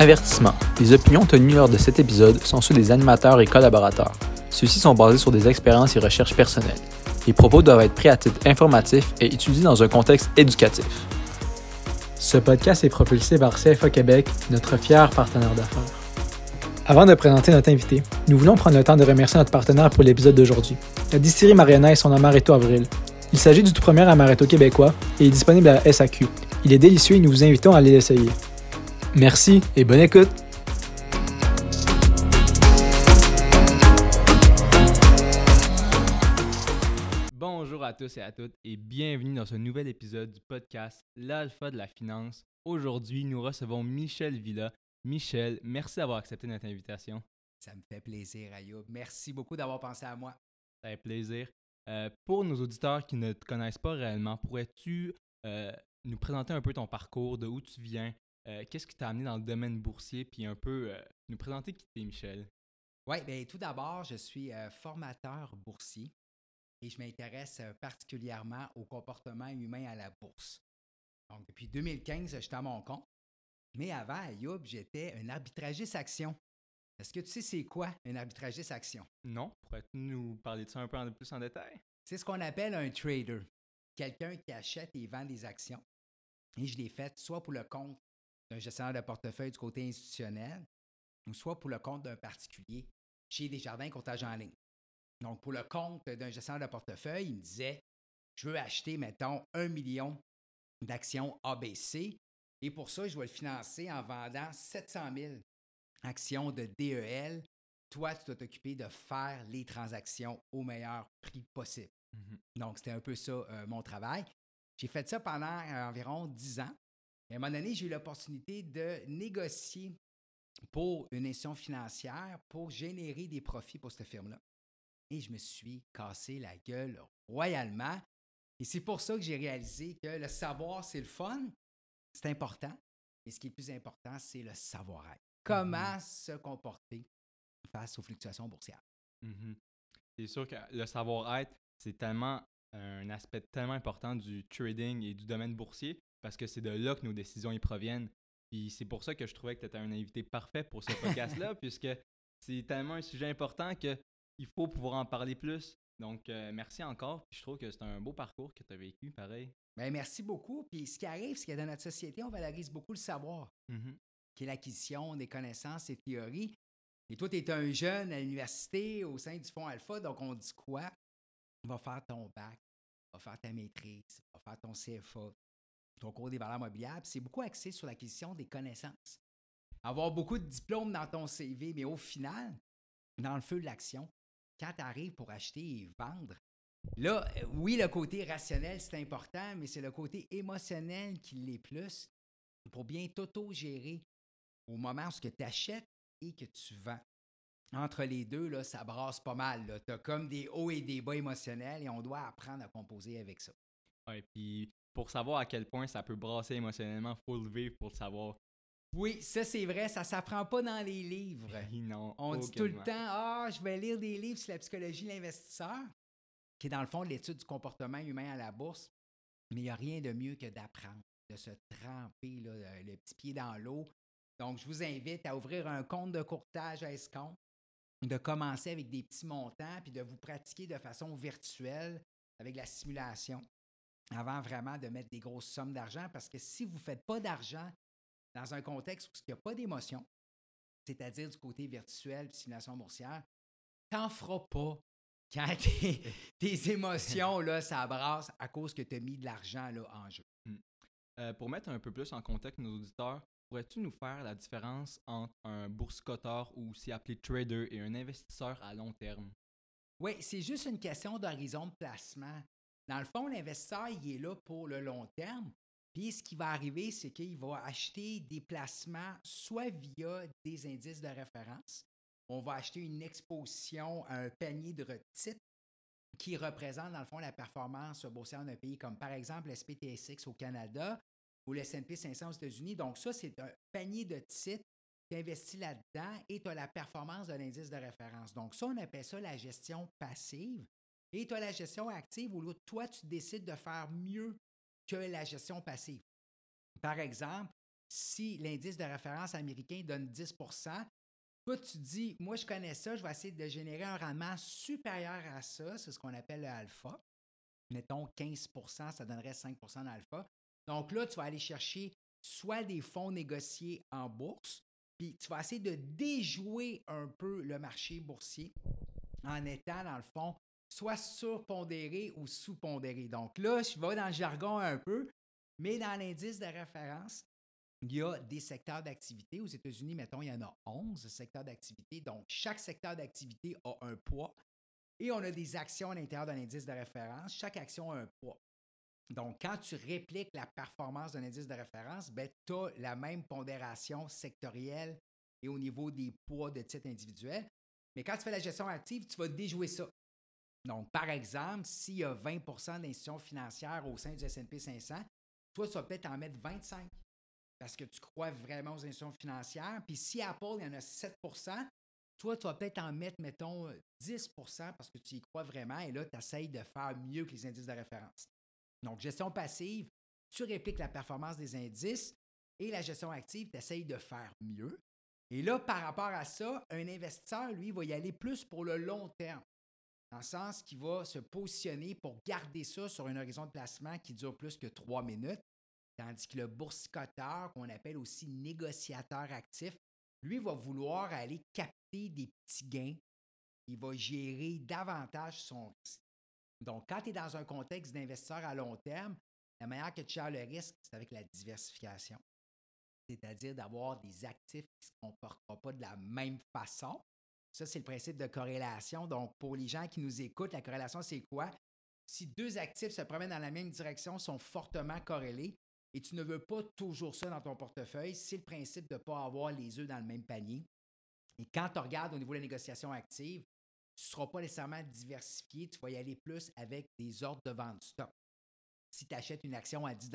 Avertissement. Les opinions tenues lors de cet épisode sont ceux des animateurs et collaborateurs. Ceux-ci sont basés sur des expériences et recherches personnelles. Les propos doivent être pris à titre informatif et étudiés dans un contexte éducatif. Ce podcast est propulsé par CFA Québec, notre fier partenaire d'affaires. Avant de présenter notre invité, nous voulons prendre le temps de remercier notre partenaire pour l'épisode d'aujourd'hui. La distillerie Mariana et son amaretto avril. Il s'agit du tout premier amaretto québécois et est disponible à SAQ. Il est délicieux et nous vous invitons à aller l'essayer. Merci et bonne écoute! Bonjour à tous et à toutes et bienvenue dans ce nouvel épisode du podcast L'Alpha de la Finance. Aujourd'hui, nous recevons Michel Villa. Michel, merci d'avoir accepté notre invitation. Ça me fait plaisir, Ayoub. Merci beaucoup d'avoir pensé à moi. Ça fait plaisir. Euh, pour nos auditeurs qui ne te connaissent pas réellement, pourrais-tu euh, nous présenter un peu ton parcours, de où tu viens, euh, qu'est-ce qui t'a amené dans le domaine boursier, puis un peu nous présenter qui t'es, Michel? Oui, bien tout d'abord, je suis formateur boursier et je m'intéresse particulièrement au comportement humain à la bourse. Donc, depuis 2015, j'étais à mon compte. Mais avant, à Youb, j'étais un arbitragiste action. Est-ce que tu sais c'est quoi un arbitragiste action? Non. Pourrais-tu nous parler de ça un peu plus en détail? C'est ce qu'on appelle un trader. Quelqu'un qui achète et vend des actions. Et je l'ai fait soit pour le compte d'un gestionnaire de portefeuille du côté institutionnel, ou soit pour le compte d'un particulier chez Desjardins Courtage en ligne. Donc, pour le compte d'un gestionnaire de portefeuille, il me disait Je veux acheter, mettons, un million d'actions ABC. Et pour ça, je dois le financer en vendant 700 000 actions de DEL. Toi, tu dois t'occuper de faire les transactions au meilleur prix possible. Mhm. Donc, c'était un peu ça euh, mon travail. J'ai fait ça pendant euh, environ 10 ans. Et à un moment donné, j'ai eu l'opportunité de négocier pour une institution financière pour générer des profits pour cette firme-là. Et je me suis cassé la gueule royalement. Et c'est pour ça que j'ai réalisé que le savoir, c'est le fun, c'est important, mais ce qui est le plus important, c'est le savoir-être. Comment mmh se comporter face aux fluctuations boursières. Mmh c'est sûr que le savoir-être, c'est tellement un aspect tellement important du trading et du domaine boursier parce que c'est de là que nos décisions y proviennent. Puis c'est pour ça que je trouvais que tu étais un invité parfait pour ce podcast-là, puisque c'est tellement un sujet important qu'il faut pouvoir en parler plus. Donc, euh, merci encore. Puis je trouve que c'est un beau parcours que tu as vécu, pareil. Bien, merci beaucoup. Puis ce qui arrive, c'est que dans notre société, on valorise beaucoup le savoir. Mmh qui est l'acquisition des connaissances et théories. Et toi, tu es un jeune à l'université au sein du Fonds Alpha, donc on dit quoi? Va faire ton bac, va faire ta maîtrise, va faire ton CFA, ton cours des valeurs mobilières. C'est beaucoup axé sur l'acquisition des connaissances. Avoir beaucoup de diplômes dans ton CV, mais au final, dans le feu de l'action, quand tu arrives pour acheter et vendre, là, oui, le côté rationnel, c'est important, mais c'est le côté émotionnel qui l'est plus pour bien t'auto-gérer au moment où tu achètes et que tu vends. Entre les deux, là, ça brasse pas mal. Tu as comme des hauts et des bas émotionnels et on doit apprendre à composer avec ça. Oui, puis pour savoir à quel point ça peut brasser émotionnellement, il faut le vivre pour le savoir. Oui, ça c'est vrai, ça s'apprend pas dans les livres. non. On dit tout le temps Ah, je vais lire des livres sur la psychologie de l'investisseur, qui est dans le fond l'étude du comportement humain à la bourse. Mais il n'y a rien de mieux que d'apprendre, de se tremper le petit pied dans l'eau, donc, je vous invite à ouvrir un compte de courtage à escompte, de commencer avec des petits montants, puis de vous pratiquer de façon virtuelle avec la simulation avant vraiment de mettre des grosses sommes d'argent. Parce que si vous ne faites pas d'argent dans un contexte où il n'y a pas d'émotion, c'est-à-dire du côté virtuel, simulation boursière, t'en feras pas quand tes, émotions, là, ça brasse à cause que tu as mis de l'argent là, en jeu. Hmm. Euh, pour mettre un peu plus en contexte nos auditeurs, Pourrais-tu nous faire la différence entre un boursicoteur ou aussi appelé trader et un investisseur à long terme? Oui, c'est juste une question d'horizon de placement. Dans le fond, l'investisseur, il est là pour le long terme. Puis ce qui va arriver, c'est qu'il va acheter des placements soit via des indices de référence. On va acheter une exposition à un panier de titres qui représente, dans le fond, la performance boursière d'un pays, comme par exemple l'SPTSX au Canada ou le S&P 500 aux États-Unis. Donc ça, c'est un panier de titres tu investis là-dedans et tu as la performance de l'indice de référence. Donc ça, on appelle ça la gestion passive. Et tu as la gestion active où toi, tu décides de faire mieux que la gestion passive. Par exemple, si l'indice de référence américain donne 10% toi, tu dis, moi, je connais ça, je vais essayer de générer un rendement supérieur à ça. C'est ce qu'on appelle le alpha. Mettons 15% ça donnerait 5% d'alpha. Donc là, tu vas aller chercher soit des fonds négociés en bourse, puis tu vas essayer de déjouer un peu le marché boursier en étant, dans le fond, soit surpondéré ou sous-pondéré. Donc là, je vais dans le jargon un peu, mais dans l'indice de référence, il y a des secteurs d'activité. Aux États-Unis, mettons, il y en a 11 secteurs d'activité. Donc, chaque secteur d'activité a un poids. Et on a des actions à l'intérieur d'un indice de référence. Chaque action a un poids. Donc, quand tu répliques la performance d'un indice de référence, ben, tu as la même pondération sectorielle et au niveau des poids de titres individuels. Mais quand tu fais la gestion active, tu vas déjouer ça. Donc, par exemple, s'il y a 20% d'institutions financières au sein du SP 500, toi, tu vas peut-être en mettre 25 parce que tu crois vraiment aux institutions financières. Puis si Apple, il y en a 7% toi, tu vas peut-être en mettre, mettons, 10% parce que tu y crois vraiment et là, tu essayes de faire mieux que les indices de référence. Donc, gestion passive, tu répliques la performance des indices et la gestion active, tu essayes de faire mieux. Et là, par rapport à ça, un investisseur, lui, va y aller plus pour le long terme, dans le sens qu'il va se positionner pour garder ça sur un horizon de placement qui dure plus que trois minutes, tandis que le boursicoteur, qu'on appelle aussi négociateur actif, lui va vouloir aller capter des petits gains. Il va gérer davantage son risque. Donc, quand tu es dans un contexte d'investisseur à long terme, la manière que tu gères le risque, c'est avec la diversification c'est-à-dire d'avoir des actifs qui ne se comporteront pas de la même façon. Ça, c'est le principe de corrélation. Donc, pour les gens qui nous écoutent, la corrélation, c'est quoi? Si deux actifs se promènent dans la même direction, sont fortement corrélés, et tu ne veux pas toujours ça dans ton portefeuille, c'est le principe de ne pas avoir les œufs dans le même panier. Et quand tu regardes au niveau de la négociation active, tu ne seras pas nécessairement diversifié, tu vas y aller plus avec des ordres de vente stop. Si tu achètes une action à 10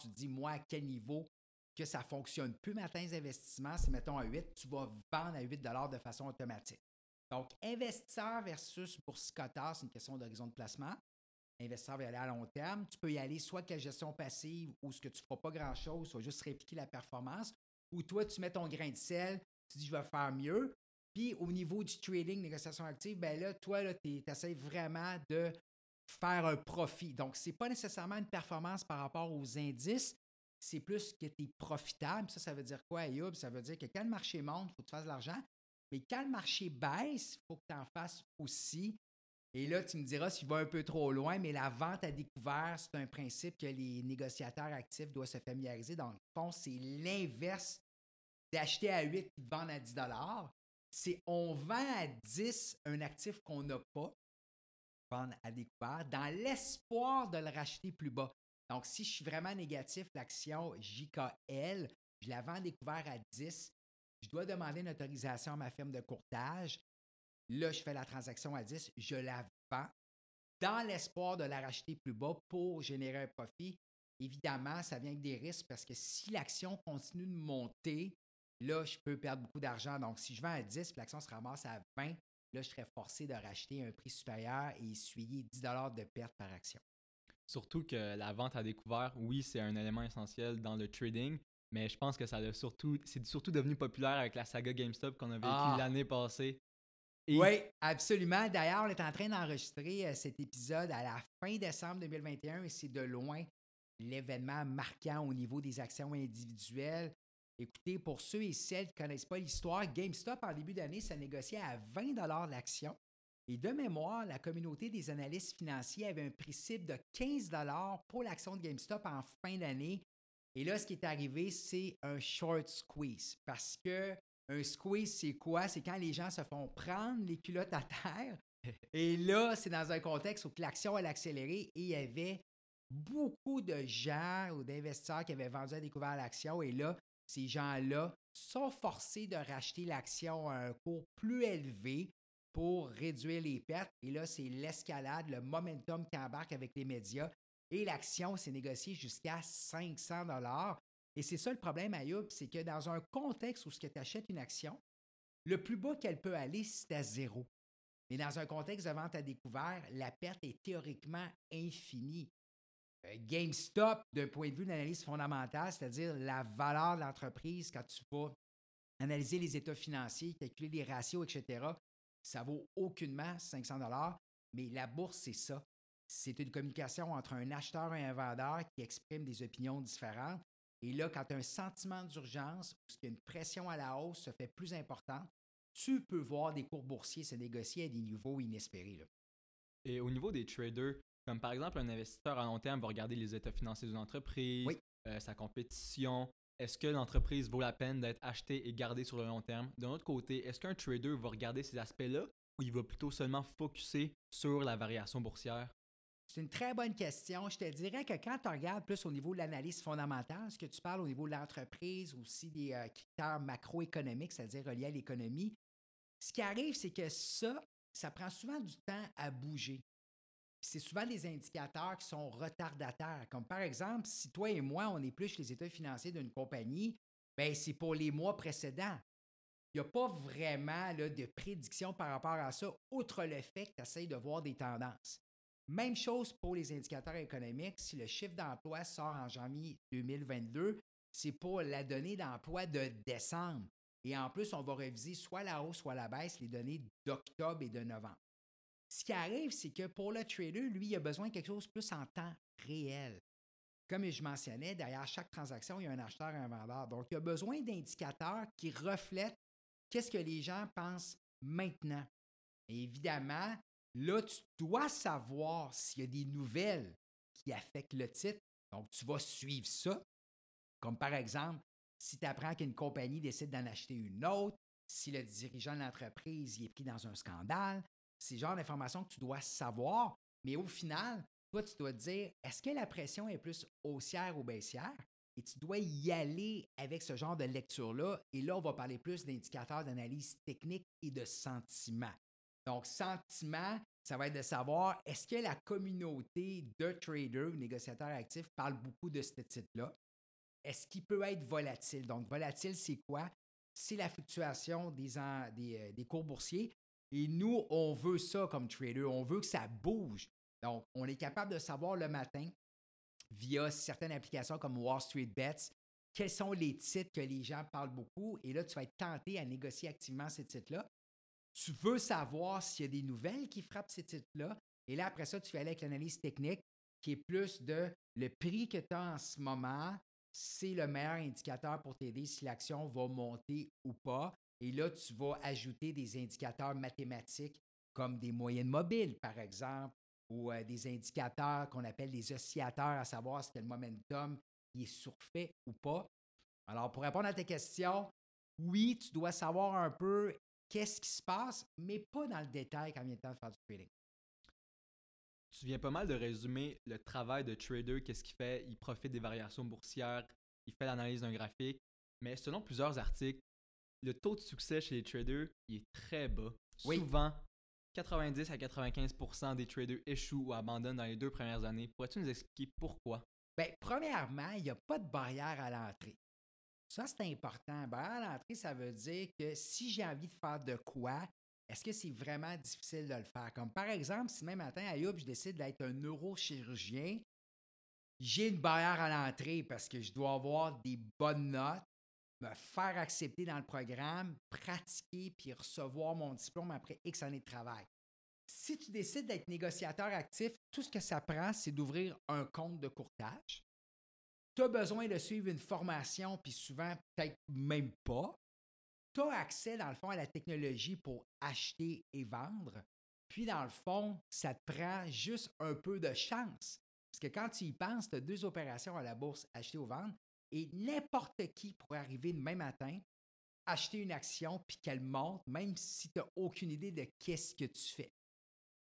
tu te dis, moi, à quel niveau que ça ne fonctionne plus, matin investissements, c'est mettons à 8, tu vas vendre à 8 de façon automatique. Donc, investisseur versus boursicoteur, c'est une question d'horizon de placement. Investisseur va aller à long terme. Tu peux y aller soit avec la gestion passive ou ce que tu ne feras pas grand-chose, vas juste répliquer la performance. Ou toi, tu mets ton grain de sel, tu dis je vais faire mieux. Puis au niveau du trading, négociation active, ben là, toi, tu essaies vraiment de faire un profit. Donc, ce n'est pas nécessairement une performance par rapport aux indices, c'est plus que tu es profitable. Ça, ça veut dire quoi, Ayoub? Ça veut dire que quand le marché monte, il faut que tu fasses de l'argent. Mais quand le marché baisse, il faut que tu en fasses aussi. Et là, tu me diras si je vais un peu trop loin, mais la vente à découvert, c'est un principe que les négociateurs actifs doivent se familiariser. Dans le fond, c'est l'inverse d'acheter à 8 et de vendre à 10 C'est on vend à 10 un actif qu'on n'a pas, vendre à découvert, dans l'espoir de le racheter plus bas. Donc, si je suis vraiment négatif, l'action JKL, je la vends découvert à 10, je dois demander une autorisation à ma firme de courtage. Là, je fais la transaction à 10, je la vends dans l'espoir de la racheter plus bas pour générer un profit. Évidemment, ça vient avec des risques parce que si l'action continue de monter, là, je peux perdre beaucoup d'argent. Donc, si je vends à 10 l'action se ramasse à 20, là, je serais forcé de racheter un prix supérieur et essuyer 10 de perte par action. Surtout que la vente à découvert, oui, c'est un élément essentiel dans le trading, mais je pense que ça surtout, c'est surtout devenu populaire avec la saga GameStop qu'on a vécu ah! l'année passée. Oui, absolument. D'ailleurs, on est en train d'enregistrer euh, cet épisode à la fin décembre 2021 et c'est de loin l'événement marquant au niveau des actions individuelles. Écoutez, pour ceux et celles qui ne connaissent pas l'histoire, GameStop, en début d'année, ça négociait à 20 l'action. Et de mémoire, la communauté des analystes financiers avait un principe de 15 pour l'action de GameStop en fin d'année. Et là, ce qui est arrivé, c'est un short squeeze. Parce que un squeeze, c'est quoi? C'est quand les gens se font prendre les culottes à terre. Et là, c'est dans un contexte où l'action a accéléré et il y avait beaucoup de gens ou d'investisseurs qui avaient vendu à découvert l'action. Et là, ces gens-là sont forcés de racheter l'action à un cours plus élevé pour réduire les pertes. Et là, c'est l'escalade, le momentum qui embarque avec les médias. Et l'action s'est négociée jusqu'à 500 dollars. Et c'est ça le problème, Ayoub, c'est que dans un contexte où tu achètes une action, le plus bas qu'elle peut aller, c'est à zéro. Mais dans un contexte de vente à découvert, la perte est théoriquement infinie. euh, GameStop d'un point de vue d'analyse fondamentale, c'est-à-dire la valeur de l'entreprise quand tu vas analyser les états financiers, calculer les ratios, etc. Ça vaut aucunement 500 dollars, mais la bourse, c'est ça. C'est une communication entre un acheteur et un vendeur qui exprime des opinions différentes. Et là, quand tu as un sentiment d'urgence ou qu'il y a une pression à la hausse se fait plus importante, tu peux voir des cours boursiers se négocier à des niveaux inespérés. Et au niveau des traders, comme par exemple un investisseur à long terme va regarder les états financiers d'une entreprise, euh, sa compétition, est-ce que l'entreprise vaut la peine d'être achetée et gardée sur le long terme? D'un autre côté, est-ce qu'un trader va regarder ces aspects-là ou il va plutôt seulement focuser sur la variation boursière? C'est une très bonne question. Je te dirais que quand tu regardes plus au niveau de l'analyse fondamentale, ce que tu parles au niveau de l'entreprise, aussi des euh, critères macroéconomiques, c'est-à-dire reliés à l'économie, ce qui arrive, c'est que ça, ça prend souvent du temps à bouger. C'est souvent des indicateurs qui sont retardataires. Comme par exemple, si toi et moi, on épluche les états financiers d'une compagnie, ben c'est pour les mois précédents. Il n'y a pas vraiment de prédiction par rapport à ça, outre le fait que tu essaies de voir des tendances. Même chose pour les indicateurs économiques. Si le chiffre d'emploi sort en janvier 2022, c'est pour la donnée d'emploi de décembre. Et en plus, on va réviser soit la hausse, soit la baisse, les données d'octobre et de novembre. Ce qui arrive, c'est que pour le trader, lui, il a besoin de quelque chose de plus en temps réel. Comme je mentionnais, derrière chaque transaction, il y a un acheteur et un vendeur. Donc, il a besoin d'indicateurs qui reflètent qu'est-ce que les gens pensent maintenant. Évidemment, là, tu dois savoir s'il y a des nouvelles qui affectent le titre. Donc, tu vas suivre ça. Comme par exemple, si tu apprends qu'une compagnie décide d'en acheter une autre, si le dirigeant de l'entreprise est pris dans un scandale, c'est le genre d'informations que tu dois savoir, mais au final, toi, tu dois te dire, est-ce que la pression est plus haussière ou baissière? Et tu dois y aller avec ce genre de lecture-là. Et là, on va parler plus d'indicateurs d'analyse technique et de sentiment. Donc, sentiment, ça va être de savoir, est-ce que la communauté de traders ou négociateurs actifs parle beaucoup de ce titre-là? Est-ce qu'il peut être volatile? Donc, volatile, c'est quoi? C'est la fluctuation des, euh, des cours boursiers, et nous, on veut ça comme trader. On veut que ça bouge. Donc, on est capable de savoir le matin via certaines applications comme Wall Street Bets quels sont les titres que les gens parlent beaucoup. Et là, tu vas être tenté à négocier activement ces titres-là. Tu veux savoir s'il y a des nouvelles qui frappent ces titres-là. Et là, après ça, tu vas aller avec l'analyse technique qui est plus de le prix que tu as en ce moment, c'est le meilleur indicateur pour t'aider si l'action va monter ou pas. Et là, tu vas ajouter des indicateurs mathématiques comme des moyennes mobiles, par exemple, ou euh, des indicateurs qu'on appelle des oscillateurs, à savoir si le momentum est surfait ou pas. Alors, pour répondre à tes questions, oui, tu dois savoir un peu qu'est-ce qui se passe, mais pas dans le détail quand il vient le temps de faire du trading. Tu viens pas mal de résumer le travail de trader, qu'est-ce qu'il fait, il profite des variations boursières, il fait l'analyse d'un graphique, mais selon plusieurs articles, le taux de succès chez les traders il est très bas. Souvent, 90 à 95% des traders échouent ou abandonnent dans les deux premières années. Pourrais-tu nous expliquer pourquoi? Bien, premièrement, il n'y a pas de barrière à l'entrée. Ça, c'est important. Barrière à l'entrée, ça veut dire que si j'ai envie de faire de quoi, est-ce que c'est vraiment difficile de le faire? Comme par exemple, si même matin, à Youb, je décide d'être un neurochirurgien, j'ai une barrière à l'entrée parce que je dois avoir des bonnes notes, me faire accepter dans le programme, pratiquer puis recevoir mon diplôme après X années de travail. Si tu décides d'être négociateur actif, tout ce que ça prend, c'est d'ouvrir un compte de courtage. Tu as besoin de suivre une formation, puis souvent, peut-être même pas. Tu as accès, dans le fond, à la technologie pour acheter et vendre. Puis, dans le fond, ça te prend juste un peu de chance. Parce que quand tu y penses, tu as deux opérations à la bourse, acheter ou vendre. Et n'importe qui pourrait arriver le même matin, acheter une action puis qu'elle monte, même si tu n'as aucune idée de qu'est-ce que tu fais.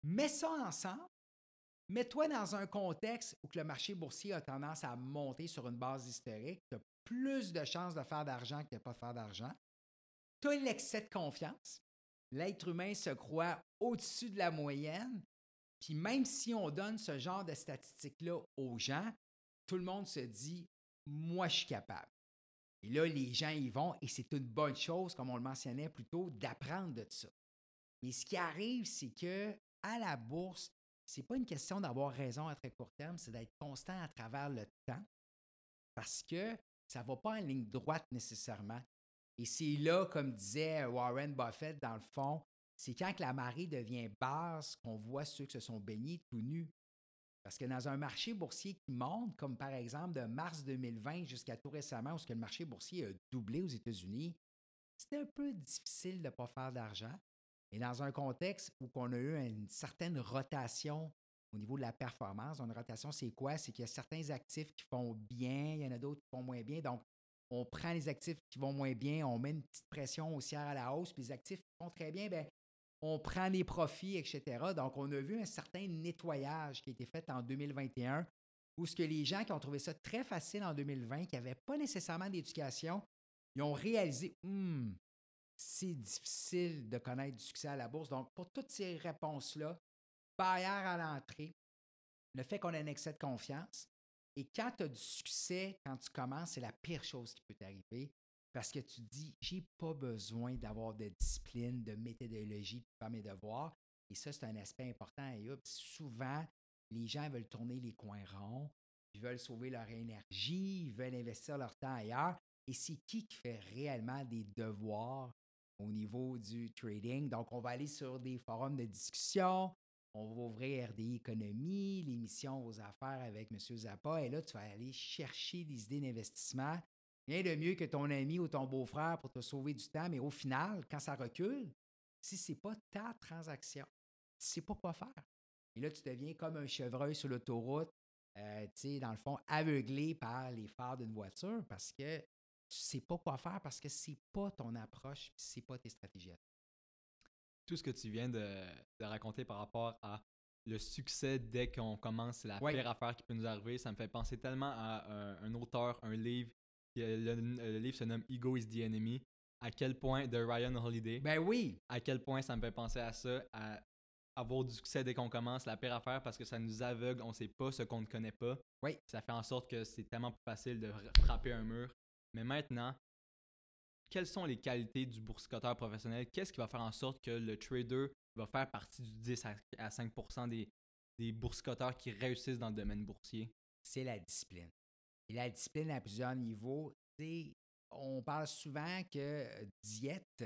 Mets ça ensemble. Mets-toi dans un contexte où le marché boursier a tendance à monter sur une base historique. Tu as plus de chances de faire d'argent que de ne pas faire d'argent. Tu as l'excès de confiance. L'être humain se croit au-dessus de la moyenne. Puis même si on donne ce genre de statistiques-là aux gens, tout le monde se dit moi, je suis capable. Et là, les gens y vont et c'est une bonne chose, comme on le mentionnait plus tôt, d'apprendre de ça. Mais ce qui arrive, c'est que à la bourse, c'est pas une question d'avoir raison à très court terme, c'est d'être constant à travers le temps parce que ça ne va pas en ligne droite nécessairement. Et c'est là, comme disait Warren Buffett, dans le fond, c'est quand la marée devient basse qu'on voit ceux qui se sont baignés tout nus. Parce que dans un marché boursier qui monte, comme par exemple de mars 2020 jusqu'à tout récemment, où le marché boursier a doublé aux États-Unis, c'était un peu difficile de ne pas faire d'argent. Et dans un contexte où on a eu une certaine rotation au niveau de la performance, une rotation, c'est quoi? C'est qu'il y a certains actifs qui font bien, il y en a d'autres qui font moins bien. Donc, on prend les actifs qui vont moins bien, on met une petite pression haussière à la hausse, puis les actifs qui font très bien, bien on prend les profits, etc. Donc, on a vu un certain nettoyage qui a été fait en 2021, où ce que les gens qui ont trouvé ça très facile en 2020, qui n'avaient pas nécessairement d'éducation, ils ont réalisé, hum, c'est difficile de connaître du succès à la bourse. Donc, pour toutes ces réponses-là, barrière à l'entrée, le fait qu'on ait un excès de confiance, et quand tu as du succès, quand tu commences, c'est la pire chose qui peut t'arriver parce que tu dis, j'ai pas besoin d'avoir de discipline, de méthodologie pour faire mes devoirs. Et ça, c'est un aspect important. Et souvent, les gens veulent tourner les coins ronds, ils veulent sauver leur énergie, ils veulent investir leur temps ailleurs. Et c'est qui qui fait réellement des devoirs au niveau du trading? Donc, on va aller sur des forums de discussion, on va ouvrir RDI Économie, l'émission Vos affaires avec M. Zappa, et là, tu vas aller chercher des idées d'investissement Rien de mieux que ton ami ou ton beau-frère pour te sauver du temps, mais au final, quand ça recule, si ce n'est pas ta transaction, tu ne sais pas quoi faire. Et là, tu deviens comme un chevreuil sur l'autoroute, euh, tu sais, dans le fond, aveuglé par les phares d'une voiture parce que tu ne sais pas quoi faire parce que ce n'est pas ton approche, ce n'est pas tes stratégies. Tout ce que tu viens de, raconter par rapport à le succès dès qu'on commence, c'est la pire affaire qui peut nous arriver. Ça me fait penser tellement à un auteur, un livre le, livre se nomme Ego is the Enemy. À quel point, de Ryan Holiday? Ben oui! À quel point ça me fait penser à ça, à avoir du succès dès qu'on commence, la pire affaire parce que ça nous aveugle, on sait pas ce qu'on ne connaît pas. Oui. Ça fait en sorte que c'est tellement plus facile de frapper un mur. Mais maintenant, quelles sont les qualités du boursicoteur professionnel? Qu'est-ce qui va faire en sorte que le trader va faire partie du 10 à 5 des, des boursicoteurs qui réussissent dans le domaine boursier? C'est la discipline. Et la discipline à plusieurs niveaux, on parle souvent que euh, diète,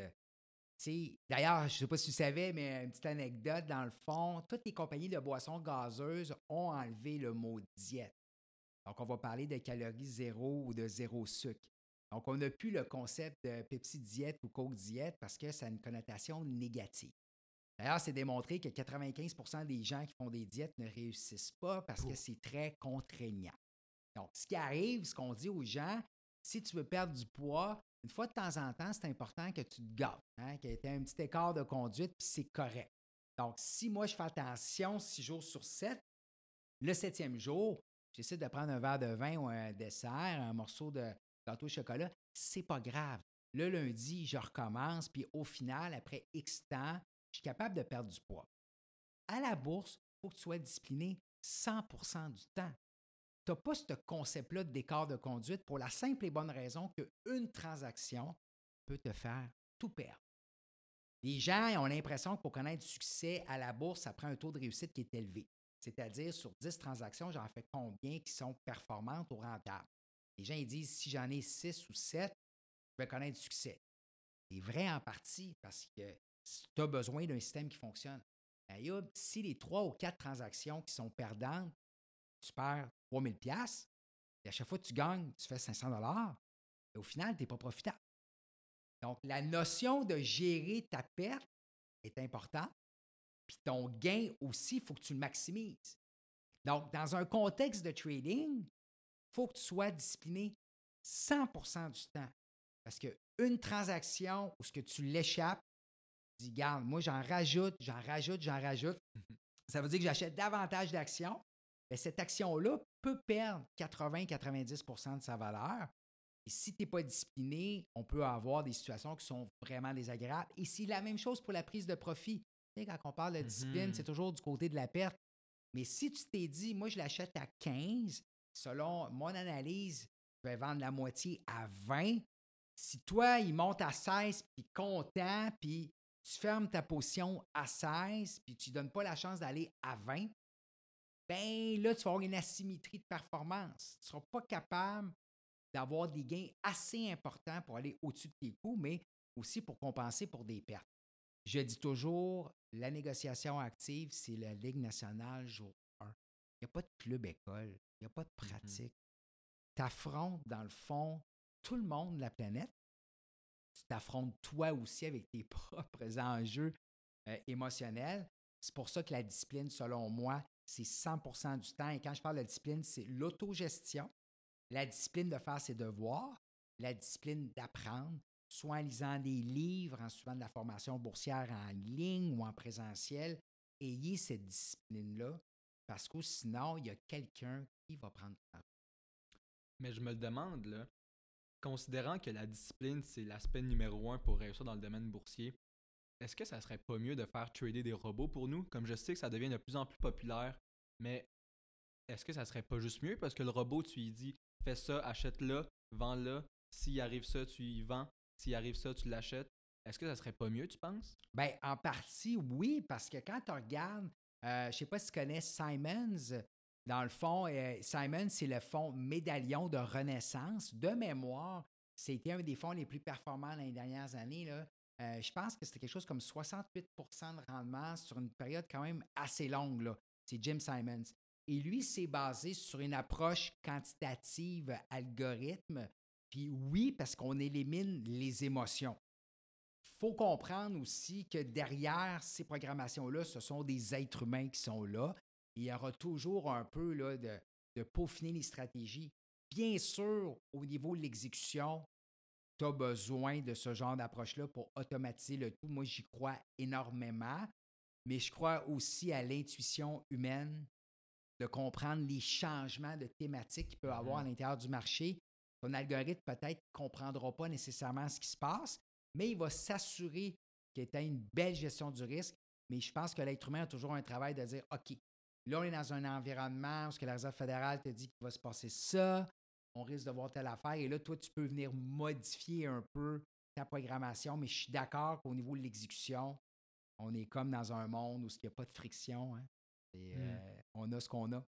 D'ailleurs, je ne sais pas si tu savais, mais une petite anecdote, dans le fond, toutes les compagnies de boissons gazeuses ont enlevé le mot diète. Donc, on va parler de calories zéro ou de zéro sucre. Donc, on n'a plus le concept de Pepsi diète ou Coke diète parce que ça a une connotation négative. D'ailleurs, c'est démontré que 95% des gens qui font des diètes ne réussissent pas parce que c'est très contraignant. Donc, ce qui arrive, ce qu'on dit aux gens, si tu veux perdre du poids, une fois de temps en temps, c'est important que tu te gâtes, hein, qu'il y un petit écart de conduite, puis c'est correct. Donc, si moi, je fais attention six jours sur sept, le septième jour, j'essaie de prendre un verre de vin ou un dessert, un morceau de gâteau au chocolat, c'est pas grave. Le lundi, je recommence, puis au final, après X temps, je suis capable de perdre du poids. À la bourse, il faut que tu sois discipliné 100% du temps tu n'as pas ce concept-là d'écart de conduite pour la simple et bonne raison qu'une transaction peut te faire tout perdre. Les gens ont l'impression que pour connaître du succès à la bourse, ça prend un taux de réussite qui est élevé. C'est-à-dire, sur 10 transactions, j'en fais combien qui sont performantes ou rentables? Les gens ils disent, si j'en ai 6 ou 7, je vais connaître du succès. C'est vrai en partie parce que tu as besoin d'un système qui fonctionne. si les trois ou quatre transactions qui sont perdantes, tu perds 3000 pièces et à chaque fois que tu gagnes, tu fais 500 dollars. Et au final, tu n'es pas profitable. Donc, la notion de gérer ta perte est importante. Puis ton gain aussi, il faut que tu le maximises. Donc, dans un contexte de trading, il faut que tu sois discipliné 100% du temps. Parce qu'une transaction où ce que tu l'échappes, tu dis, garde, moi, j'en rajoute, j'en rajoute, j'en rajoute. Ça veut dire que j'achète davantage d'actions cette action-là peut perdre 80-90% de sa valeur. Et si tu n'es pas discipliné, on peut avoir des situations qui sont vraiment désagréables. Et c'est la même chose pour la prise de profit. quand on parle de discipline, mm-hmm. c'est toujours du côté de la perte. Mais si tu t'es dit, moi, je l'achète à 15, selon mon analyse, je vais vendre la moitié à 20. Si toi, il monte à 16, puis content, puis tu fermes ta position à 16, puis tu ne donnes pas la chance d'aller à 20, ben là, tu vas avoir une asymétrie de performance. Tu ne seras pas capable d'avoir des gains assez importants pour aller au-dessus de tes coûts, mais aussi pour compenser pour des pertes. Je dis toujours, la négociation active, c'est la Ligue nationale jour 1. Il n'y a pas de club école, il n'y a pas de Mhm. pratique. Tu affrontes, dans le fond, tout le monde de la planète. Tu t'affrontes toi aussi avec tes propres enjeux euh, émotionnels. C'est pour ça que la discipline, selon moi, c'est 100% du temps. Et quand je parle de discipline, c'est l'autogestion, la discipline de faire ses devoirs, la discipline d'apprendre, soit en lisant des livres, en suivant de la formation boursière en ligne ou en présentiel. Ayez cette discipline-là parce que sinon, il y a quelqu'un qui va prendre. Mais je me le demande, là, considérant que la discipline, c'est l'aspect numéro un pour réussir dans le domaine boursier, est-ce que ça serait pas mieux de faire trader des robots pour nous? Comme je sais que ça devient de plus en plus populaire, mais est-ce que ça serait pas juste mieux? Parce que le robot, tu lui dis fais ça, achète-le, vends-le, s'il arrive ça, tu y vends, s'il arrive ça, tu l'achètes. Est-ce que ça serait pas mieux, tu penses? Ben, en partie, oui, parce que quand tu regardes, euh, je sais pas si tu connais Simons, dans le fond, euh, Simons, c'est le fonds médaillon de renaissance. De mémoire, c'était un des fonds les plus performants dans les dernières années. Là. Euh, je pense que c'était quelque chose comme 68% de rendement sur une période quand même assez longue. là. C'est Jim Simons. Et lui, c'est basé sur une approche quantitative algorithme. Puis oui, parce qu'on élimine les émotions faut comprendre aussi que derrière ces programmations-là, ce sont des êtres humains qui sont là. Il y aura toujours un peu là, de, de peaufiner les stratégies. Bien sûr, au niveau de l'exécution, tu as besoin de ce genre d'approche-là pour automatiser le tout. Moi, j'y crois énormément, mais je crois aussi à l'intuition humaine de comprendre les changements de thématiques qu'il peut avoir à l'intérieur du marché. Ton algorithme peut-être ne comprendra pas nécessairement ce qui se passe, mais il va s'assurer qu'il ait une belle gestion du risque. Mais je pense que l'être humain a toujours un travail de dire OK, là, on est dans un environnement où ce que la Réserve fédérale te dit qu'il va se passer ça, on risque de voir telle affaire. Et là, toi, tu peux venir modifier un peu ta programmation, mais je suis d'accord qu'au niveau de l'exécution, on est comme dans un monde où il n'y a pas de friction. hein. Et, Hmm. euh, on a ce qu'on a.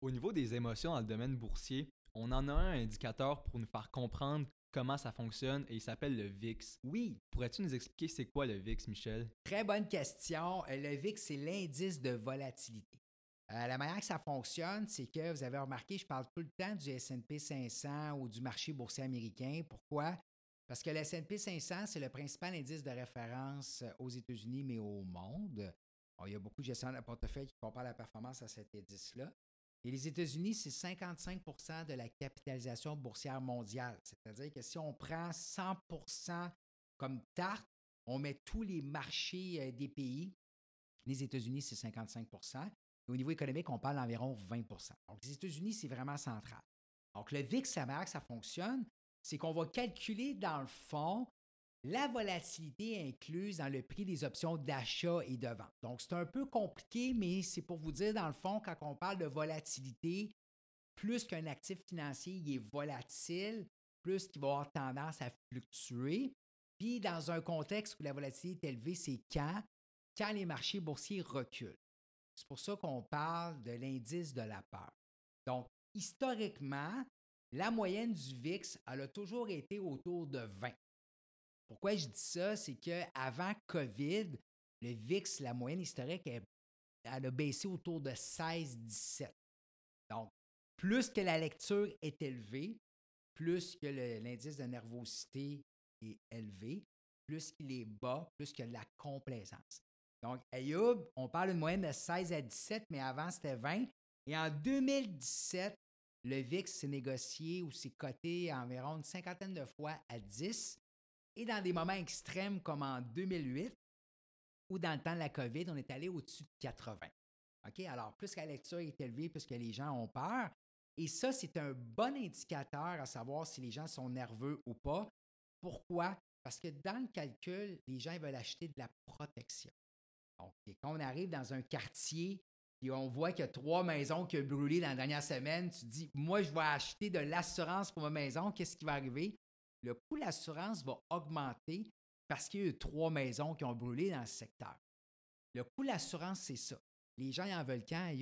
Au niveau des émotions dans le domaine boursier, on en a un indicateur pour nous faire comprendre comment ça fonctionne et il s'appelle le VIX. Oui, Pourrais-tu nous expliquer c'est quoi le VIX, Michel? Très bonne question. Euh, Le VIX, c'est l'indice de volatilité. Euh, la manière que ça fonctionne, c'est que vous avez remarqué, je parle tout le temps du SP 500 ou du marché boursier américain. Pourquoi? Parce que le SP 500, c'est le principal indice de référence euh, aux États-Unis, mais au monde. Il y a beaucoup de gestionnaires de portefeuille qui comparent la performance à cet indice-là. Et les États-Unis, c'est 55% de la capitalisation boursière mondiale. C'est-à-dire que si on prend 100% comme tarte, on met tous les marchés euh, des pays. Les États-Unis, c'est 55 Au niveau économique, on parle d'environ 20% Donc, les États-Unis, c'est vraiment central. Donc, le VIX, sa manière que ça fonctionne, c'est qu'on va calculer, dans le fond, la volatilité incluse dans le prix des options d'achat et de vente. Donc, c'est un peu compliqué, mais c'est pour vous dire, dans le fond, quand on parle de volatilité, plus qu'un actif financier, il est volatile, plus qu'il va avoir tendance à fluctuer. Puis, dans un contexte où la volatilité est élevée, c'est quand? Quand les marchés boursiers reculent. C'est pour ça qu'on parle de l'indice de la peur. Donc, historiquement, la moyenne du VIX, elle a toujours été autour de 20. Pourquoi je dis ça? C'est qu'avant COVID, le VIX, la moyenne historique, elle, a baissé autour de 16-17. Donc, plus que la lecture est élevée, plus que l'indice de nervosité est élevé, plus qu'il est bas, plus que la complaisance. Donc, Ayoub, on parle d'une moyenne de 16 à 17, mais avant, c'était 20. Et en 2017, le VIX s'est négocié ou s'est coté environ une cinquantaine de fois à 10. Et dans des moments extrêmes comme en 2008 ou dans le temps de la COVID, on est allé au-dessus de 80. OK? Alors, plus que la lecture est élevée, plus que les gens ont peur. Et ça, c'est un bon indicateur à savoir si les gens sont nerveux ou pas. Pourquoi? Parce que dans le calcul, les gens veulent acheter de la protection. Quand on arrive dans un quartier et on voit qu'il y a trois maisons qui ont brûlé dans la dernière semaine, tu dis, moi, je vais acheter de l'assurance pour ma maison, qu'est-ce qui va arriver? Le coût de l'assurance va augmenter parce qu'il y a eu trois maisons qui ont brûlé dans ce secteur. Le coût de l'assurance, c'est ça. Les gens ils en veulent quand,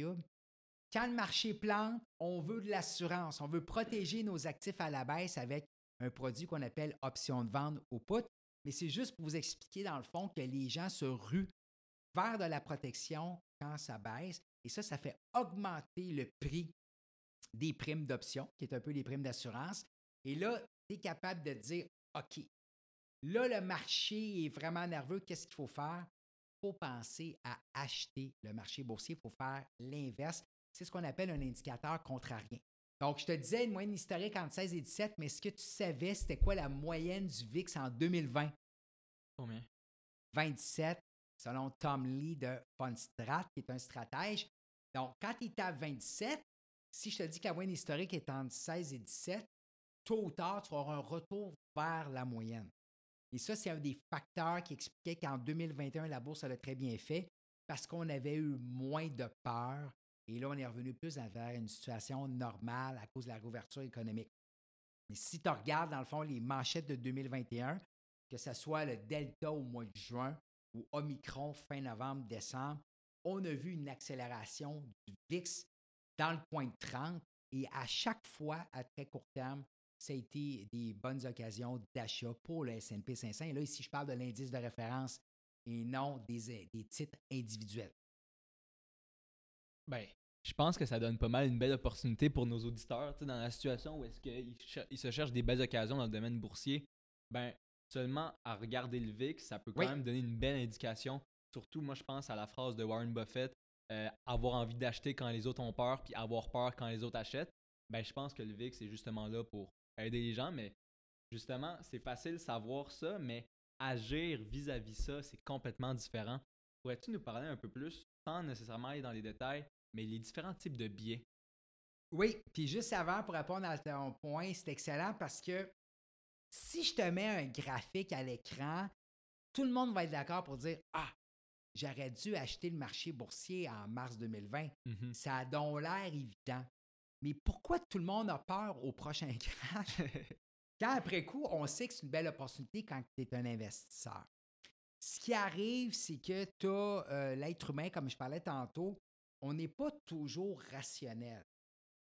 quand le marché plante, on veut de l'assurance. On veut protéger nos actifs à la baisse avec un produit qu'on appelle option de vente au put. Mais c'est juste pour vous expliquer, dans le fond, que les gens se ruent vers de la protection quand ça baisse. Et ça, ça fait augmenter le prix des primes d'option, qui est un peu les primes d'assurance. Et là, tu es capable de dire, OK, là, le marché est vraiment nerveux, qu'est-ce qu'il faut faire? Il faut penser à acheter le marché boursier, il faut faire l'inverse. C'est ce qu'on appelle un indicateur contrarien. Donc, je te disais une moyenne historique entre 16 et 17, mais est-ce que tu savais c'était quoi la moyenne du VIX en 2020? Combien? 27, selon Tom Lee de Fundstrat, qui est un stratège. Donc, quand il est à 27, si je te dis que la moyenne historique est entre 16 et 17, tôt ou tard, tu avoir un retour vers la moyenne. Et ça, c'est un des facteurs qui expliquait qu'en 2021, la bourse a très bien fait parce qu'on avait eu moins de peur. Et là, on est revenu plus vers une situation normale à cause de la réouverture économique. Mais si tu regardes, dans le fond, les manchettes de 2021, que ce soit le Delta au mois de juin ou Omicron fin novembre, décembre, on a vu une accélération du VIX dans le point de 30 et à chaque fois, à très court terme, ça a été des bonnes occasions d'achat pour le S&P 500. Et là, ici, je parle de l'indice de référence et non des, des titres individuels. Ben, je pense que ça donne pas mal une belle opportunité pour nos auditeurs, dans la situation où est-ce qu'ils se cherchent des belles occasions dans le domaine boursier. Ben, seulement à regarder le VIX, ça peut quand même donner une belle indication. Surtout, moi, je pense à la phrase de Warren Buffett, euh, avoir envie d'acheter quand les autres ont peur, puis avoir peur quand les autres achètent. Ben, je pense que le VIX est justement là pour aider les gens, mais justement, c'est facile de savoir ça, mais agir vis-à-vis ça, c'est complètement différent. Pourrais-tu nous parler un peu plus, sans nécessairement aller dans les détails, mais les différents types de biais? Oui, puis juste avant, pour répondre à ton point, c'est excellent parce que si je te mets un graphique à l'écran, tout le monde va être d'accord pour dire Ah, j'aurais dû acheter le marché boursier en mars 2020. Mm-hmm. Ça a donc l'air évident. Mais pourquoi tout le monde a peur au prochain crash? quand après coup, on sait que c'est une belle opportunité quand tu es un investisseur. Ce qui arrive, c'est que tu as euh, l'être humain, comme je parlais tantôt, on n'est pas toujours rationnel.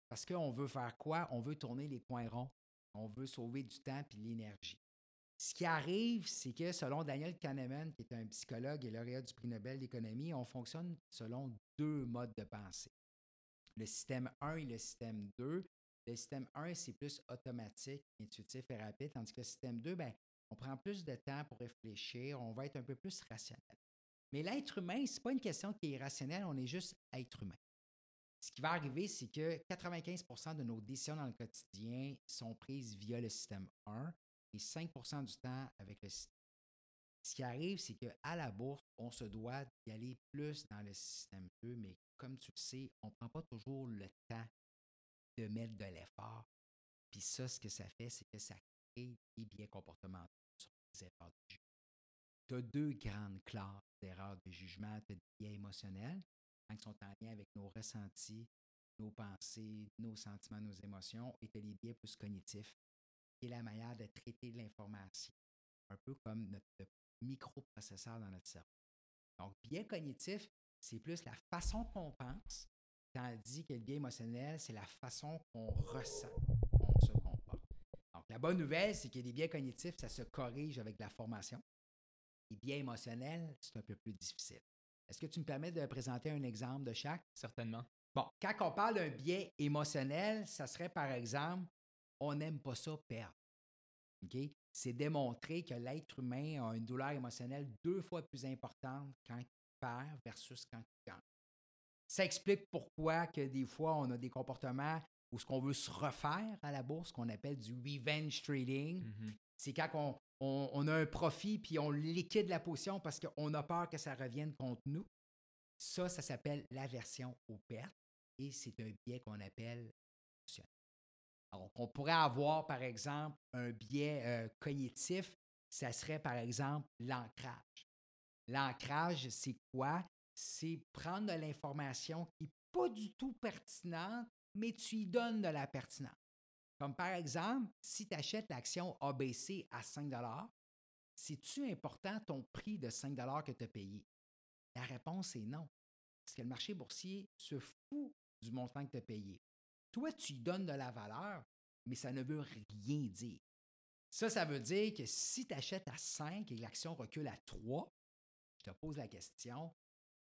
Parce qu'on veut faire quoi? On veut tourner les coins ronds. On veut sauver du temps et de l'énergie. Ce qui arrive, c'est que selon Daniel Kahneman, qui est un psychologue et lauréat du prix Nobel d'économie, on fonctionne selon deux modes de pensée le système 1 et le système 2. Le système 1, c'est plus automatique, intuitif et rapide, tandis que le système 2, ben, on prend plus de temps pour réfléchir, on va être un peu plus rationnel. Mais l'être humain, ce n'est pas une question qui est rationnelle, on est juste être humain. Ce qui va arriver, c'est que 95% de nos décisions dans le quotidien sont prises via le système 1 et 5% du temps avec le système. Ce qui arrive, c'est qu'à la bourse, on se doit d'y aller plus dans le système 2, mais comme tu le sais, on ne prend pas toujours le temps de mettre de l'effort. Puis ça, ce que ça fait, c'est que ça crée des biais comportementaux sur les efforts de jugement. Tu as deux grandes classes d'erreurs de jugement. Tu as des biais émotionnels, qui sont en lien avec nos ressentis, nos pensées, nos sentiments, nos émotions, et tu as les biais plus cognitifs, qui est la manière de traiter l'information, un peu comme notre microprocesseur dans notre cerveau. Donc, biais cognitif, c'est plus la façon qu'on pense, tandis que le biais émotionnel, c'est la façon qu'on ressent, qu'on se comporte. Donc, la bonne nouvelle, c'est que les biais cognitifs, ça se corrige avec la formation. Les biais émotionnels, c'est un peu plus difficile. Est-ce que tu me permets de présenter un exemple de chaque? Certainement. Bon, quand on parle d'un biais émotionnel, ça serait par exemple, on n'aime pas ça perdre. OK? C'est démontré que l'être humain a une douleur émotionnelle deux fois plus importante quand perd versus quand tu gagnes. Ça explique pourquoi que des fois, on a des comportements où ce qu'on veut se refaire à la bourse, qu'on appelle du revenge trading. Mm-hmm. C'est quand on, on, a un profit puis on liquide la position parce qu'on a peur que ça revienne contre nous. Ça, ça s'appelle l'aversion aux pertes et c'est un biais qu'on appelle alors, on pourrait avoir, par exemple, un biais euh, cognitif, ça serait, par exemple, l'ancrage. L'ancrage, c'est quoi? C'est prendre de l'information qui n'est pas du tout pertinente, mais tu y donnes de la pertinence. Comme par exemple, si tu achètes l'action ABC à 5 c'est-tu important ton prix de 5 que tu as payé? La réponse est non. Parce que le marché boursier se fout du montant que tu as payé. Toi, tu lui donnes de la valeur, mais ça ne veut rien dire. Ça, ça veut dire que si tu achètes à 5 et l'action recule à 3, je te pose la question,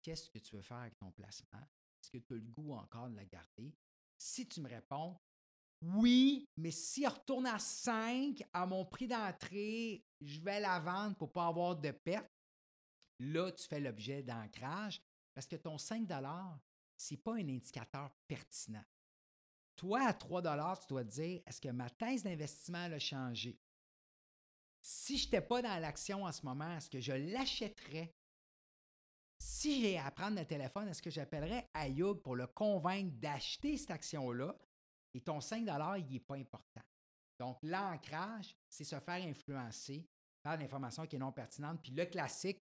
qu'est-ce que tu veux faire avec ton placement? Est-ce que tu as le goût encore de la garder? Si tu me réponds, oui, mais si elle retourne à 5 à mon prix d'entrée, je vais la vendre pour ne pas avoir de perte. Là, tu fais l'objet d'ancrage parce que ton 5 ce n'est pas un indicateur pertinent. Toi, à 3 tu dois te dire est-ce que ma thèse d'investissement a changé? Si je n'étais pas dans l'action en ce moment, est-ce que je l'achèterais? Si j'ai à prendre le téléphone, est-ce que j'appellerais Ayoub pour le convaincre d'acheter cette action-là? Et ton 5 il n'est pas important. Donc, l'ancrage, c'est se faire influencer par l'information qui est non pertinente. Puis le classique,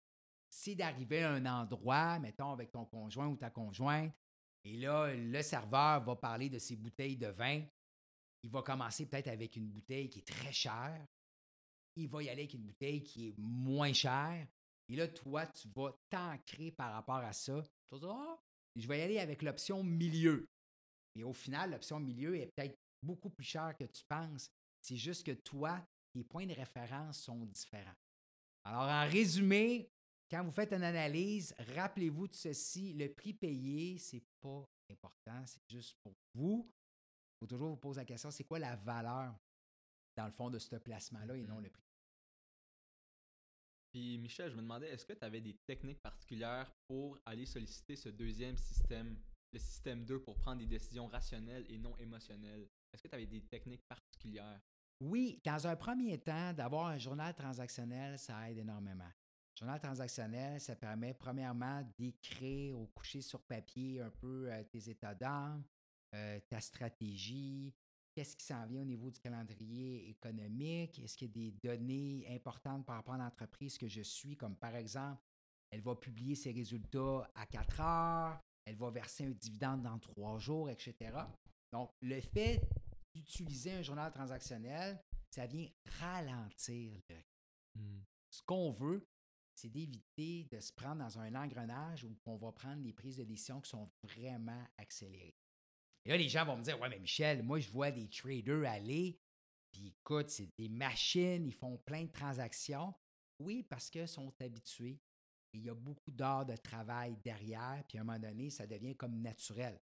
c'est d'arriver à un endroit, mettons, avec ton conjoint ou ta conjointe, et là, le serveur va parler de ses bouteilles de vin. Il va commencer peut-être avec une bouteille qui est très chère. Il va y aller avec une bouteille qui est moins chère. Et là, toi, tu vas t'ancrer par rapport à ça. Tu vas dire, ah, je vais y aller avec l'option milieu. Et au final, l'option milieu est peut-être beaucoup plus chère que tu penses. C'est juste que toi, tes points de référence sont différents. Alors, en résumé, quand vous faites une analyse, rappelez-vous de ceci, le prix payé, ce n'est pas important, c'est juste pour vous. Il faut toujours vous poser la question, c'est quoi la valeur dans le fond de ce placement-là et non mm-hmm. le prix? Puis Michel, je me demandais, est-ce que tu avais des techniques particulières pour aller solliciter ce deuxième système, le système 2, pour prendre des décisions rationnelles et non émotionnelles? Est-ce que tu avais des techniques particulières? Oui, dans un premier temps, d'avoir un journal transactionnel, ça aide énormément. Journal transactionnel, ça permet premièrement d'écrire ou coucher sur papier un peu euh, tes états d'âme, euh, ta stratégie, qu'est-ce qui s'en vient au niveau du calendrier économique, est-ce qu'il y a des données importantes par rapport à l'entreprise que je suis, comme par exemple, elle va publier ses résultats à 4 heures, elle va verser un dividende dans trois jours, etc. Donc, le fait d'utiliser un journal transactionnel, ça vient ralentir le mmh. Ce qu'on veut, c'est d'éviter de se prendre dans un engrenage où on va prendre des prises de décision qui sont vraiment accélérées. Et là, les gens vont me dire Ouais, mais Michel, moi, je vois des traders aller, puis écoute, c'est des machines, ils font plein de transactions. Oui, parce qu'ils sont habitués. Il y a beaucoup d'heures de travail derrière, puis à un moment donné, ça devient comme naturel.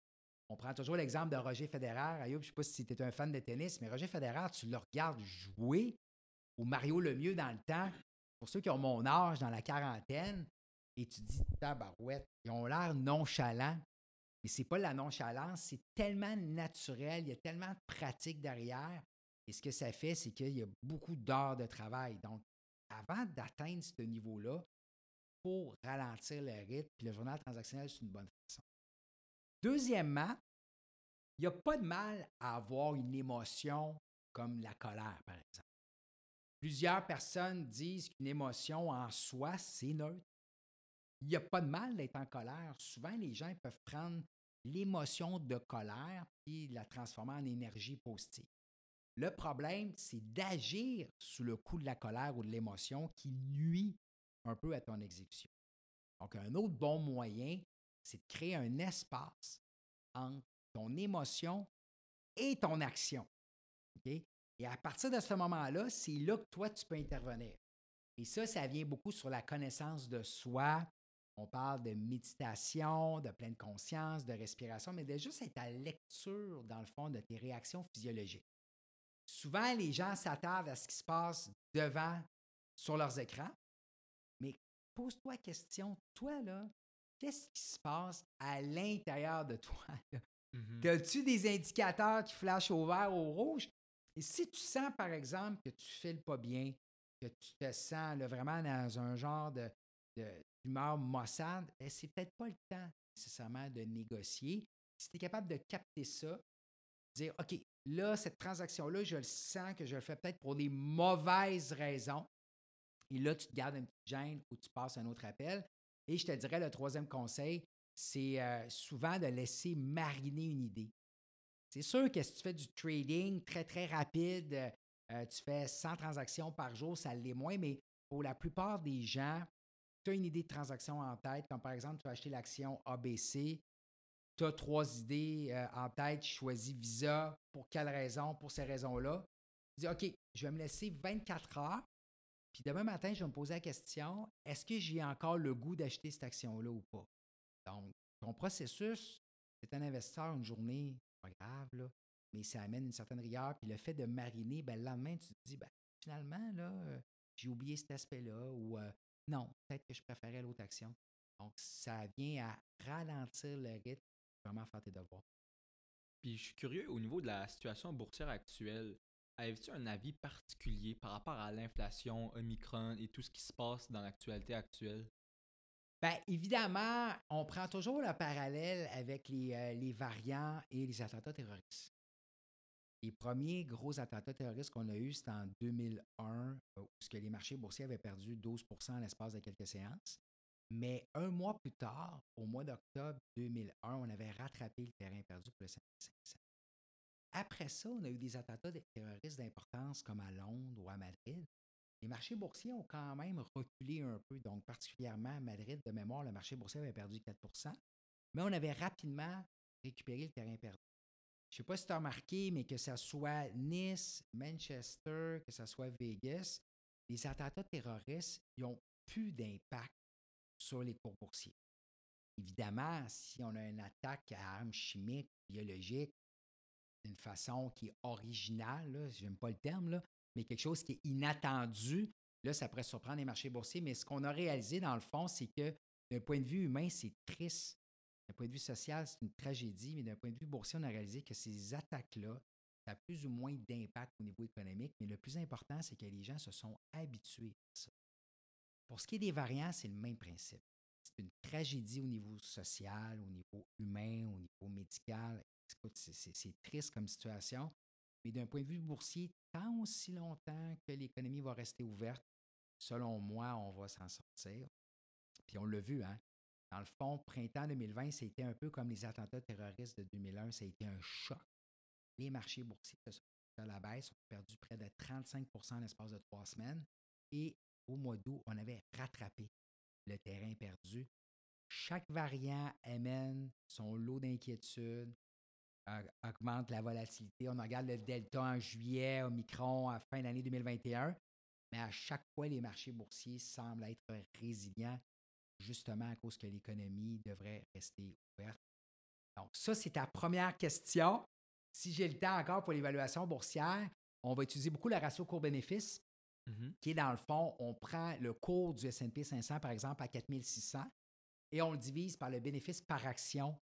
On prend toujours l'exemple de Roger Federer. Ayoub, je ne sais pas si tu es un fan de tennis, mais Roger Federer, tu le regardes jouer, ou Mario Lemieux dans le temps, pour ceux qui ont mon âge dans la quarantaine, et tu dis, tabarouette, ils ont l'air nonchalants. Mais ce n'est pas la nonchalance, c'est tellement naturel, il y a tellement de pratique derrière. Et ce que ça fait, c'est qu'il y a beaucoup d'heures de travail. Donc, avant d'atteindre ce niveau-là, faut ralentir le rythme. Puis le journal transactionnel, c'est une bonne façon. Deuxièmement, il n'y a pas de mal à avoir une émotion comme la colère, par exemple. Plusieurs personnes disent qu'une émotion en soi, c'est neutre. Il n'y a pas de mal d'être en colère. Souvent, les gens peuvent prendre l'émotion de colère et la transformer en énergie positive. Le problème, c'est d'agir sous le coup de la colère ou de l'émotion qui nuit un peu à ton exécution. Donc, un autre bon moyen, c'est de créer un espace entre ton émotion et ton action. Et à partir de ce moment-là, c'est là que toi, tu peux intervenir. Et ça, ça vient beaucoup sur la connaissance de soi. On parle de méditation, de pleine conscience, de respiration, mais de juste être à lecture, dans le fond, de tes réactions physiologiques. Souvent, les gens s'attardent à ce qui se passe devant, sur leurs écrans, pose-toi la question, toi, là, qu'est-ce qui se passe à l'intérieur de toi? Mm-hmm. As-tu des indicateurs qui flashent au vert, au rouge? Et si tu sens, par exemple, que tu ne files pas bien, que tu te sens vraiment dans un genre de, d'humeur maussade, eh, c'est peut-être pas le temps nécessairement de négocier. Si tu es capable de capter ça, dire OK, là, cette transaction-là, je le sens que je le fais peut-être pour des mauvaises raisons. Et là, tu te gardes un petit gêne ou tu passes un autre appel. Et je te dirais, le troisième conseil, c'est euh, souvent de laisser mariner une idée. C'est sûr que si tu fais du trading très, très rapide, euh, tu fais 100 transactions par jour, ça l'est moins, mais pour la plupart des gens, tu as une idée de transaction en tête, comme par exemple, tu as acheté l'action ABC, tu as trois idées euh, en tête, tu choisis Visa, pour quelle raison, pour ces raisons-là. Tu dis, OK, je vais me laisser 24 heures, puis demain matin, je vais me poser la question, est-ce que j'ai encore le goût d'acheter cette action-là ou pas? Donc, ton processus, c'est un investisseur une journée, pas grave, là, mais ça amène une certaine rigueur. Puis le fait de mariner, ben, le lendemain, tu te dis, ben, finalement, là, euh, j'ai oublié cet aspect-là ou euh, non, peut-être que je préférais l'autre action. Donc, ça vient à ralentir le rythme, vraiment faire tes devoirs. Puis je suis curieux, au niveau de la situation boursière actuelle, Avez-tu un avis particulier par rapport à l'inflation, Omicron et tout ce qui se passe dans l'actualité actuelle? Bien, évidemment, on prend toujours le parallèle avec les, euh, les variants et les attentats terroristes. Les premiers gros attentats terroristes qu'on a eus, c'était en 2001, euh, où les marchés boursiers avaient perdu 12 en l'espace de quelques séances. Mais un mois plus tard, au mois d'octobre 2001, on avait rattrapé le terrain perdu pour le 500. Après ça, on a eu des attentats terroristes d'importance comme à Londres ou à Madrid. Les marchés boursiers ont quand même reculé un peu, donc particulièrement à Madrid, de mémoire, le marché boursier avait perdu 4% mais on avait rapidement récupéré le terrain perdu. Je ne sais pas si tu as remarqué, mais que ce soit Nice, Manchester, que ce soit Vegas, les attentats terroristes n'ont plus d'impact sur les cours boursiers. Évidemment, si on a une attaque à armes chimiques, biologiques, d'une façon qui est originale, je n'aime pas le terme, là, mais quelque chose qui est inattendu, là, ça pourrait surprendre les marchés boursiers. Mais ce qu'on a réalisé, dans le fond, c'est que d'un point de vue humain, c'est triste. D'un point de vue social, c'est une tragédie, mais d'un point de vue boursier, on a réalisé que ces attaques-là, ça a plus ou moins d'impact au niveau économique, mais le plus important, c'est que les gens se sont habitués à ça. Pour ce qui est des variants, c'est le même principe. C'est une tragédie au niveau social, au niveau humain, au niveau médical, c'est triste comme situation, mais d'un point de vue boursier, tant aussi longtemps que l'économie va rester ouverte, selon moi, on va s'en sortir. Puis on l'a vu, hein? Dans le fond, printemps 2020, c'était un peu comme les attentats terroristes de 2001, ça a été un choc. Les marchés boursiers se sont à la baisse, ont perdu près de 35% en l'espace de trois semaines. Et au mois d'août, on avait rattrapé le terrain perdu. Chaque variant amène son lot d'inquiétudes, augmente la volatilité. On regarde le delta en juillet, Omicron à fin d'année 2021, mais à chaque fois, les marchés boursiers semblent être résilients, justement à cause que l'économie devrait rester ouverte. Donc, ça, c'est ta première question. Si j'ai le temps encore pour l'évaluation boursière, on va utiliser beaucoup le ratio cours-bénéfice, mm-hmm. qui est dans le fond, on prend le cours du SP 500, par exemple, à 4600 et on le divise par le bénéfice par action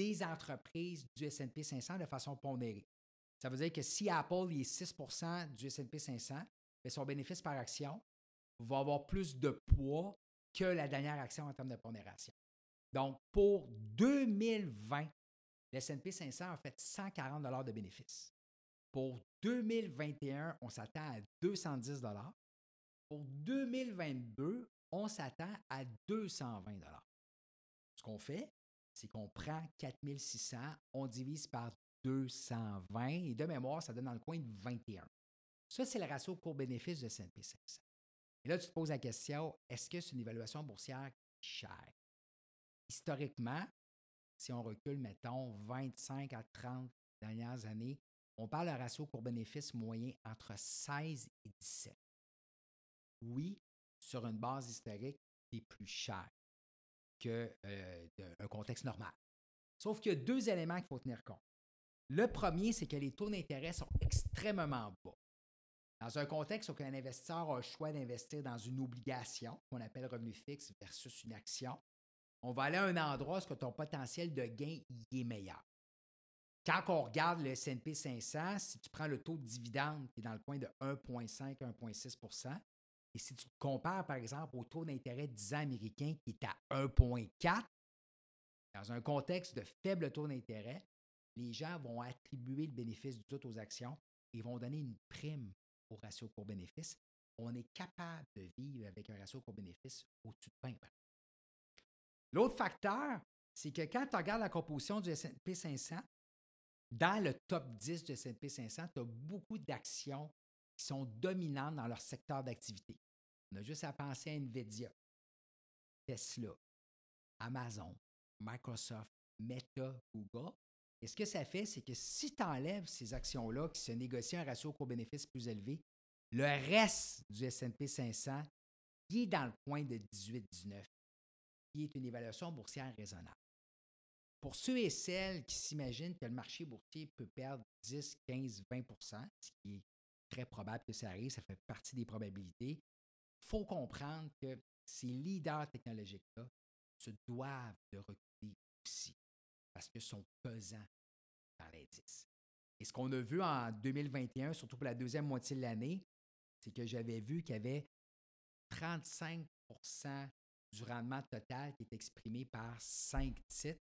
des entreprises du S&P 500 de façon pondérée. Ça veut dire que si Apple est 6% du S&P 500, ben, son bénéfice par action va avoir plus de poids que la dernière action en termes de pondération. Donc, pour 2020, le S&P 500 a fait 140 de bénéfices. Pour 2021, on s'attend à 210 Pour 2022, on s'attend à 220 Ce qu'on fait, c'est qu'on prend 4600, on divise par 220 et de mémoire, ça donne dans le coin de 21. Ça, c'est le ratio court-bénéfice de S&P 500. Et là, tu te poses la question, est-ce que c'est une évaluation boursière chère? Historiquement, si on recule, mettons, 25 à 30 dernières années, on parle d'un ratio court-bénéfice moyen entre 16 et 17. Oui, sur une base historique, c'est plus cher qu'un euh, contexte normal. Sauf qu'il y a deux éléments qu'il faut tenir compte. Le premier, c'est que les taux d'intérêt sont extrêmement bas. Dans un contexte où un investisseur a le choix d'investir dans une obligation, qu'on appelle revenu fixe versus une action, on va aller à un endroit où ton potentiel de gain y est meilleur. Quand on regarde le S&P 500, si tu prends le taux de dividende qui est dans le coin de 1,5-1,6 et si tu compares, par exemple, au taux d'intérêt 10 ans américain qui est à 1,4, dans un contexte de faible taux d'intérêt, les gens vont attribuer le bénéfice du tout aux actions et vont donner une prime au ratio court-bénéfice. On est capable de vivre avec un ratio court-bénéfice au-dessus de 20. L'autre facteur, c'est que quand tu regardes la composition du S&P 500, dans le top 10 du S&P 500, tu as beaucoup d'actions qui sont dominantes dans leur secteur d'activité. On a juste à penser à Nvidia, Tesla, Amazon, Microsoft, Meta, Google. Et ce que ça fait, c'est que si tu enlèves ces actions-là qui se négocient un ratio court-bénéfice plus élevé, le reste du S&P 500 qui est dans le coin de 18-19, qui est une évaluation boursière raisonnable. Pour ceux et celles qui s'imaginent que le marché boursier peut perdre 10, 15, 20 ce qui est très probable que ça arrive, ça fait partie des probabilités, il faut comprendre que ces leaders technologiques-là se doivent de reculer aussi parce qu'ils sont pesants dans l'indice. Et ce qu'on a vu en 2021, surtout pour la deuxième moitié de l'année, c'est que j'avais vu qu'il y avait 35% du rendement total qui est exprimé par cinq titres.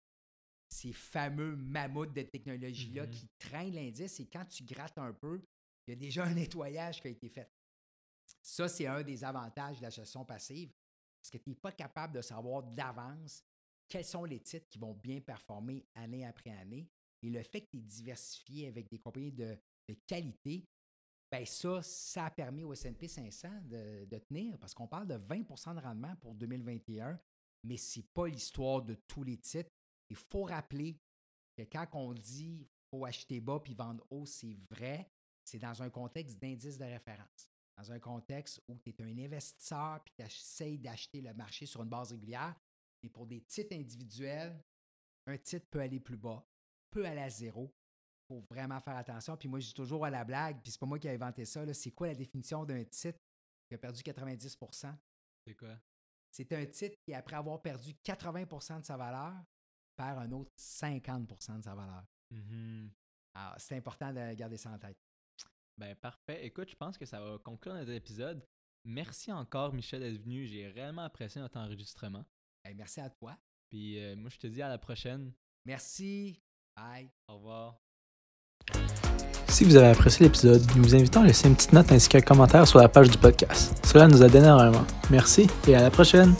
Ces fameux mammouths de technologie-là Mhm. qui traînent l'indice et quand tu grattes un peu, il y a déjà un nettoyage qui a été fait. Ça, c'est un des avantages de la gestion passive, parce que tu n'es pas capable de savoir d'avance quels sont les titres qui vont bien performer année après année. Et le fait que tu es diversifié avec des compagnies de, qualité, ben ça, ça a permis au S&P 500 de, tenir, parce qu'on parle de 20% de rendement pour 2021, mais ce n'est pas l'histoire de tous les titres. Il faut rappeler que quand on dit faut acheter bas puis vendre haut, c'est vrai, c'est dans un contexte d'indice de référence. Dans un contexte où tu es un investisseur puis tu essayes d'acheter le marché sur une base régulière. Mais pour des titres individuels, un titre peut aller plus bas, peut aller à zéro. Il faut vraiment faire attention. Puis moi, je dis toujours à la blague, puis c'est pas moi qui ai inventé ça, c'est quoi la définition d'un titre qui a perdu 90% C'est quoi? C'est un titre qui, après avoir perdu 80% de sa valeur, perd un autre 50% de sa valeur. Mhm. Alors, c'est important de garder ça en tête. Ben parfait. Écoute, je pense que ça va conclure notre épisode. Merci encore, Michel, d'être venu. J'ai réellement apprécié notre enregistrement. Ben, merci à toi. Puis euh, moi, je te dis à la prochaine. Merci. Bye. Au revoir. Si vous avez apprécié l'épisode, nous vous invitons à laisser une petite note ainsi qu'un commentaire sur la page du podcast. Cela nous aide énormément. Merci et à la prochaine!